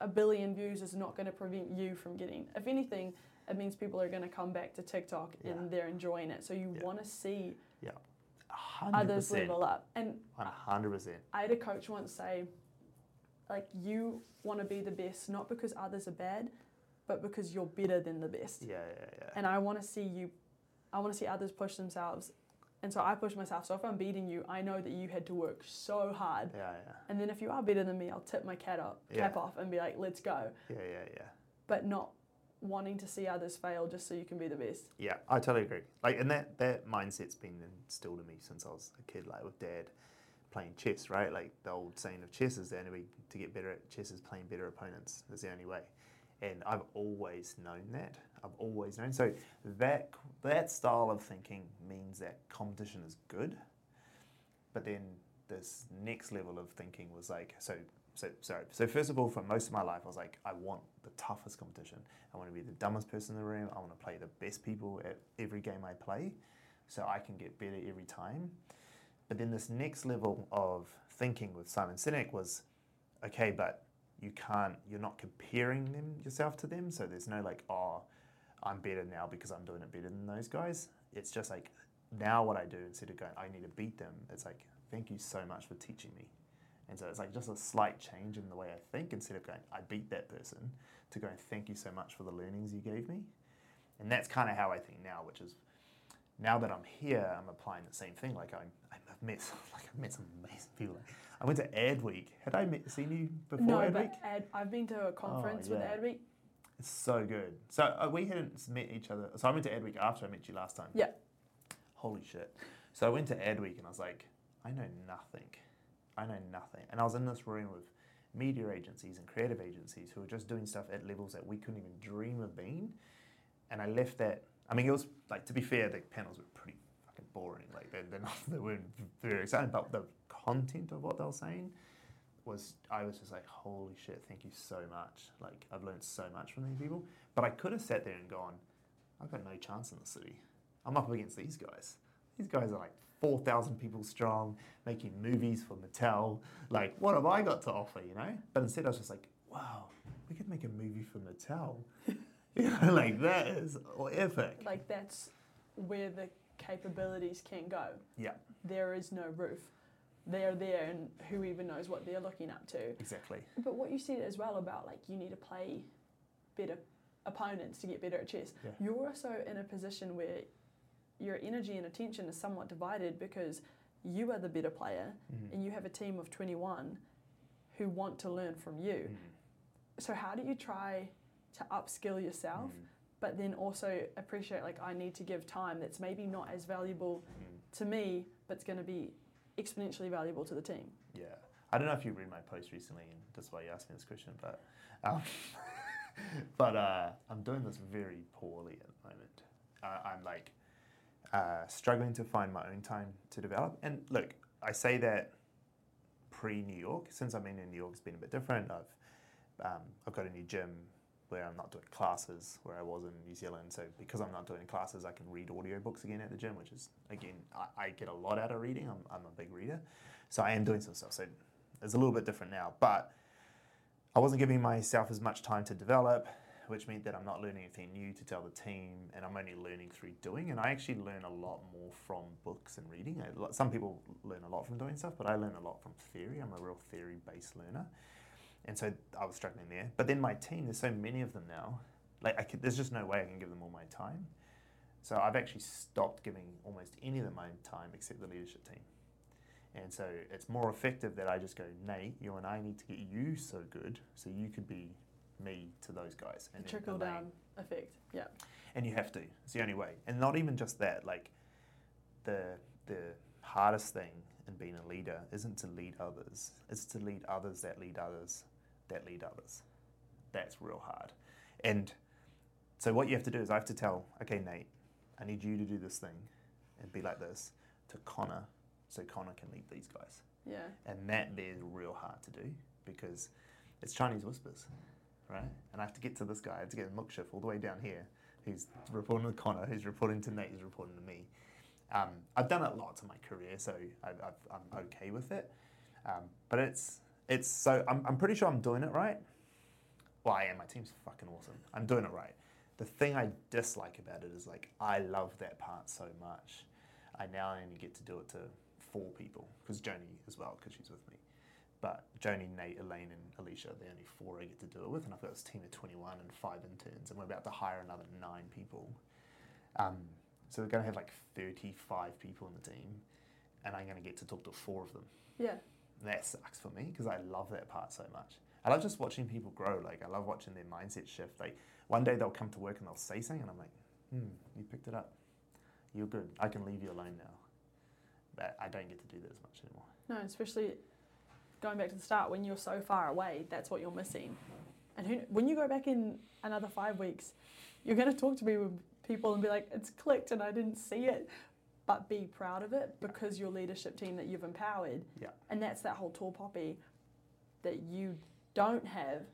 Speaker 1: a billion views is not going to prevent you from getting. If anything, it means people are going to come back to TikTok
Speaker 2: Yeah.
Speaker 1: and they're enjoying it. So you
Speaker 2: Yeah.
Speaker 1: want to see
Speaker 2: A hundred
Speaker 1: others level up. And
Speaker 2: One hundred percent.
Speaker 1: I had a coach once say, like, you want to be the best, not because others are bad, but because you're better than the best.
Speaker 2: Yeah, yeah, yeah.
Speaker 1: And I want to see you, I want to see others push themselves. And so I push myself. So if I'm beating you, I know that you had to work so hard.
Speaker 2: Yeah, yeah.
Speaker 1: And then if you are better than me, I'll tip my cat up, cap
Speaker 2: Yeah.
Speaker 1: off and be like, let's go.
Speaker 2: Yeah, yeah, yeah.
Speaker 1: But not wanting to see others fail just so you can be the best.
Speaker 2: Yeah, I totally agree. Like, and that that mindset's been instilled in me since I was a kid. Like with dad playing chess, right? Like the old saying of chess is the only way to get better at chess is playing better opponents. Is the only way. And I've always known that. I've always known. So that that style of thinking means that competition is good. But then this next level of thinking was like, so so sorry. So first of all, for most of my life, I was like, I want the toughest competition. I want to be the dumbest person in the room. I want to play the best people at every game I play, so I can get better every time. But then this next level of thinking with Simon Sinek was, okay, but you can't. You're not comparing them yourself to them. So there's no like, oh, I'm better now because I'm doing it better than those guys. It's just like now what I do instead of going, I need to beat them. It's like, thank you so much for teaching me. And so it's like just a slight change in the way I think instead of going, I beat that person, to going, thank you so much for the learnings you gave me. And that's kind of how I think now, which is now that I'm here, I'm applying the same thing. Like I'm, I've met, like I've met some amazing people. I went to Adweek. Had I met, seen you before
Speaker 1: no,
Speaker 2: Adweek?
Speaker 1: but Ad, I've been to a conference with
Speaker 2: Oh, yeah.
Speaker 1: Adweek.
Speaker 2: It's so good. So uh, we hadn't met each other. So I went to Adweek after I met you last time.
Speaker 1: Yeah.
Speaker 2: Holy shit. So I went to Adweek and I was like, I know nothing. I know nothing. And I was in this room with media agencies and creative agencies who were just doing stuff at levels that we couldn't even dream of being. And I left that. I mean, it was like to be fair, the panels were pretty fucking boring. Like they they're not, they weren't very exciting, but the content of what they were saying was I was just like, holy shit, thank you so much. Like I've learned so much from these people. But I could have sat there and gone, I've got no chance in the city. I'm up against these guys. These guys are like 4,000 people strong, making movies for Mattel. Like, what have I got to offer, you know? But instead, I was just like, wow, we could make a movie for Mattel. you know, like that is epic.
Speaker 1: Like that's where the capabilities can go.
Speaker 2: Yeah,
Speaker 1: There is no roof. They're there, and who even knows what they're looking up to.
Speaker 2: exactly.
Speaker 1: But what you said as well about like you need to play better opponents to get better at chess.
Speaker 2: Yeah.
Speaker 1: You're also in a position where your energy and attention is somewhat divided because you are the better player
Speaker 2: Mhm.
Speaker 1: and you have a team of 21 who want to learn from you.
Speaker 2: Mhm.
Speaker 1: So how do you try to upskill yourself
Speaker 2: Mhm.
Speaker 1: but then also appreciate like I need to give time that's maybe not as valuable
Speaker 2: Mhm.
Speaker 1: to me but it's going to be exponentially valuable to the team.
Speaker 2: Yeah. I don't know if you read my post recently, and that's why you asked me this question, but um, but uh, I'm doing this very poorly at the moment. Uh, I'm like uh, struggling to find my own time to develop. And look, I say that pre New York. Since I've been in New York, it's been a bit different. I've um, I've got a new gym where I'm not doing classes where I was in New Zealand. So because I'm not doing classes, I can read audiobooks again at the gym, which is again I, I get a lot out of reading. I'm, I'm a big reader, so I am doing some stuff. So it's a little bit different now, but I wasn't giving myself as much time to develop, which meant that I'm not learning anything new to tell the team, and I'm only learning through doing. And I actually learn a lot more from books and reading. Some people learn a lot from doing stuff, but I learn a lot from theory. I'm a real theory-based learner, and so I was struggling there. But then my team, there's so many of them now. Like I could, there's just no way I can give them all my time. So I've actually stopped giving almost any of them my time except the leadership team. And so it's more effective that I just go, Nate, you and I need to get you so good so you could be me to those guys. And
Speaker 1: trickle down effect. Yeah.
Speaker 2: And you have to. It's the only way. And not even just that. Like the the hardest thing in being a leader isn't to lead others. It's to lead others that lead others that lead others. That's real hard. And so what you have to do is I have to tell, okay, Nate, I need you to do this thing and be like this to Connor so Connor can lead these guys.
Speaker 1: Yeah.
Speaker 2: And that there's real hard to do because it's Chinese whispers, right? And I have to get to this guy, I have to get Mukshif all the way down here, who's reporting to Connor, who's reporting to Nate, who's reporting to me. Um, I've done it lots in my career, so I, I've, I'm okay with it. Um, but it's it's so I'm, I'm pretty sure I'm doing it right. Well, I am. My team's fucking awesome. I'm doing it right. The thing I dislike about it is like I love that part so much. I now only get to do it to four people because Joni as well because she's with me. But Joni, Nate, Elaine, and Alicia, are the only four I get to do it with, and I've got this team of 21 and five interns, and we're about to hire another nine people. Um, so we're going to have like 35 people in the team, and I'm going to get to talk to four of them.
Speaker 1: Yeah.
Speaker 2: That sucks for me because I love that part so much. I love just watching people grow. Like I love watching their mindset shift. Like one day they'll come to work and they'll say something, and I'm like, "Hmm, you picked it up. You're good. I can leave you alone now." But I don't get to do that as much anymore.
Speaker 1: No, especially going back to the start when you're so far away, that's what you're missing. And who, when you go back in another five weeks, you're going to talk to me with people and be like, "It's clicked, and I didn't see it." But be proud of it because your leadership team that you've empowered,
Speaker 2: Yeah.
Speaker 1: and that's that whole tall poppy that you don't have,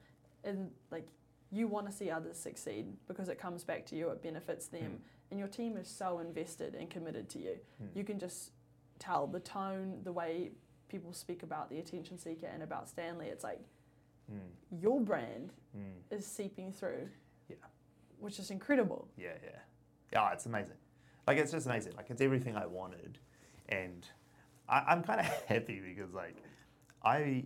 Speaker 1: and like you want to see others succeed because it comes back to you, it benefits them, and your team is so invested and committed to you
Speaker 2: Mm.
Speaker 1: you can just tell the tone, the way people speak about the attention seeker and about Stanley. It's like
Speaker 2: Mm.
Speaker 1: your brand
Speaker 2: Mm.
Speaker 1: is seeping through.
Speaker 2: Yeah.
Speaker 1: Which is incredible.
Speaker 2: Yeah, yeah. Yeah, it's amazing. Like it's just amazing. Like it's everything I wanted, and I, I'm kind of happy because like I,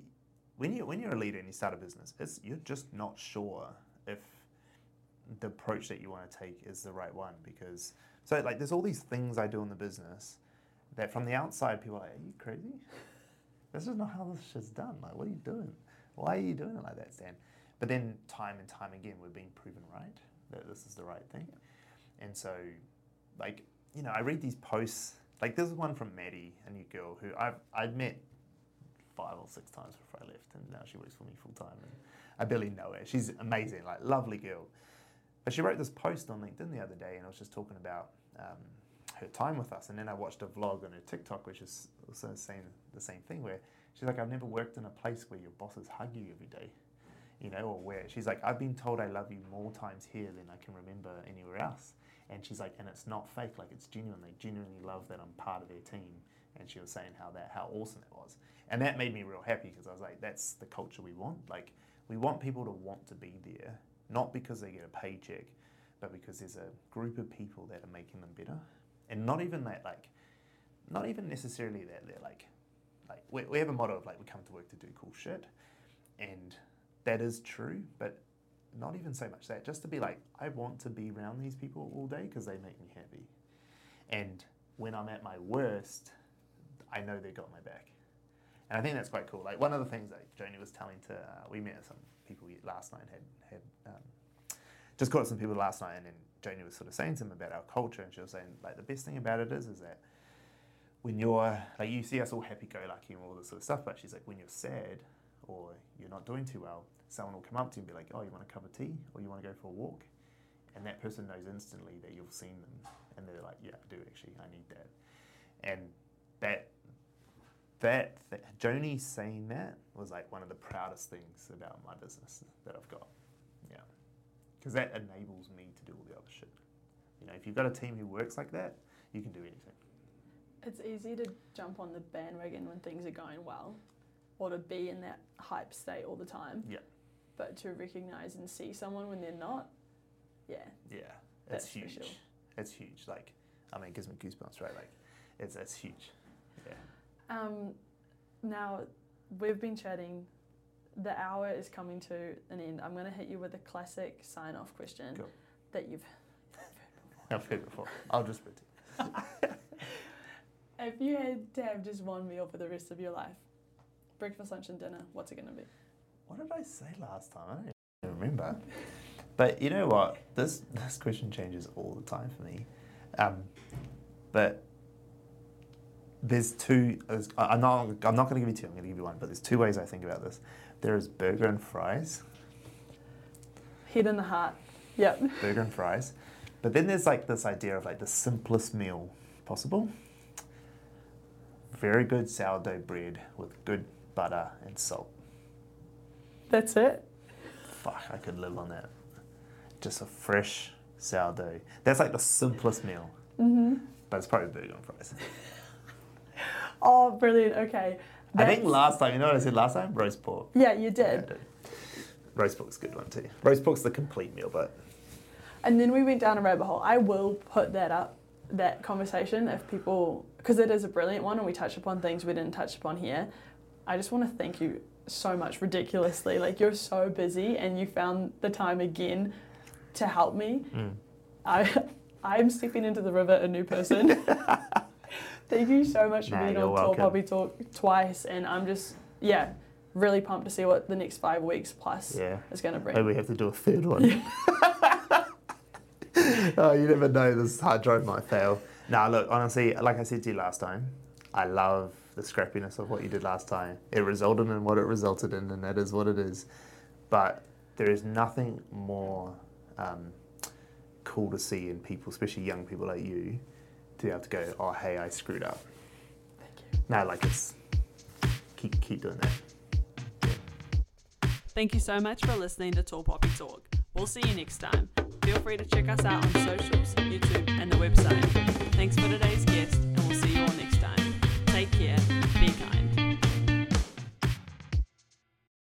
Speaker 2: when you when you're a leader and you start a business, it's you're just not sure if the approach that you want to take is the right one because so like there's all these things I do in the business that from the outside people are like, are you crazy? This is not how this shit's done. Like, what are you doing? Why are you doing it like that, Stan? But then time and time again, we're being proven right that this is the right thing. And so, like, you know, I read these posts. Like, there's one from Maddie, a new girl who I've I'd met five or six times before I left, and now she works for me full time. And I barely know her. She's amazing, like, lovely girl. But she wrote this post on LinkedIn the other day, and I was just talking about um, her time with us. And then I watched a vlog on her TikTok, which is also saying the same thing, where she's like, I've never worked in a place where your bosses hug you every day, you know, or where she's like, I've been told I love you more times here than I can remember anywhere else. And she's like, and it's not fake, like it's genuine. They genuinely love that I'm part of their team. And she was saying how that how awesome it was, and that made me real happy because I was like, that's the culture we want. Like we want people to want to be there, not because they get a paycheck, but because there's a group of people that are making them better, and not even that like, not even necessarily that they're like, like we, we have a motto of like we come to work to do cool shit, and that is true, but not even so much that just to be like I want to be around these people all day because they make me happy, and when I'm at my worst, I know they got my back. And I think that's quite cool. Like one of the things that Joni was telling to, uh, we met some people last night, had, had um, just caught some people last night, and then Joni was sort of saying to them about our culture, and she was saying like the best thing about it is, is that when you're like you see us all happy-go-lucky and all this sort of stuff, but she's like when you're sad or you're not doing too well, someone will come up to you and be like, oh, you want a cup of tea or you want to go for a walk, and that person knows instantly that you've seen them, and they're like, yeah, I do actually, I need that, and that that th- Joni saying that was like one of the proudest things about my business that I've got. Yeah, because that enables me to do all the other shit. You know, if you've got a team who works like that, you can do anything.
Speaker 1: It's easy to jump on the bandwagon when things are going well or to be in that hype state all the time.
Speaker 2: Yeah.
Speaker 1: But to recognize and see someone when they're not, yeah.
Speaker 2: Yeah,
Speaker 1: That's
Speaker 2: it's huge.
Speaker 1: sure.
Speaker 2: It's huge. Like, I mean, it gives me goosebumps, right? Like, it's it's huge. Yeah.
Speaker 1: Um, now, we've been chatting. The hour is coming to an end. I'm going to hit you with a classic sign off question
Speaker 2: Cool.
Speaker 1: that you've
Speaker 2: I've heard before. I'll just put it.
Speaker 1: If you had to have just one meal for the rest of your life, breakfast, lunch, and dinner, what's it gonna be?
Speaker 2: What did I say last time? I don't even remember. But you know what? This this question changes all the time for me. Um, but there's two. there's- I'm not. I'm not going to give you two. I'm going to give you one. But there's two ways I think about this. There is burger and fries.
Speaker 1: Head in the heart. Yep.
Speaker 2: Burger and fries. But then there's like this idea of like the simplest meal possible. Very good sourdough bread with good butter and salt.
Speaker 1: That's it.
Speaker 2: Fuck, I could live on that. Just a fresh sourdough. That's like the simplest meal,
Speaker 1: hmm
Speaker 2: but it's probably burger and fries.
Speaker 1: Oh, brilliant. Okay.
Speaker 2: I think last time, you know what I said last time? Roast pork.
Speaker 1: Yeah, you
Speaker 2: Yeah,
Speaker 1: did.
Speaker 2: I did. Roast pork's a good one too. Roast pork's the complete meal, but
Speaker 1: And then we went down a rabbit hole. I will put that up, that conversation, if people, because it is a brilliant one and we touch upon things we didn't touch upon here. I just want to thank you so much, ridiculously. Like, you're so busy and you found the time again to help me. Mm. I, I'm stepping into the river a new person. thank you so much for
Speaker 2: Nah,
Speaker 1: being on Tall. Poppy Talk twice. And I'm just, yeah, really pumped to see what the next five weeks plus
Speaker 2: yeah.
Speaker 1: is going to bring.
Speaker 2: Maybe we have to do a third one. oh, you never know. This hard drive might fail. Now, look, honestly, like I said to you last time, I love the scrappiness of what you did last time. It resulted in what it resulted in, and that is what it is. But there is nothing more um, cool to see in people, especially young people like you, to be able to go, "Oh, hey, I screwed up."
Speaker 1: Thank you.
Speaker 2: No, like it's keep keep doing that.
Speaker 3: Thank you so much for listening to Tall Poppy Talk. We'll see you next time. Feel free to check us out on socials, YouTube, and the website. Thanks for today's guest, Take care. Be kind.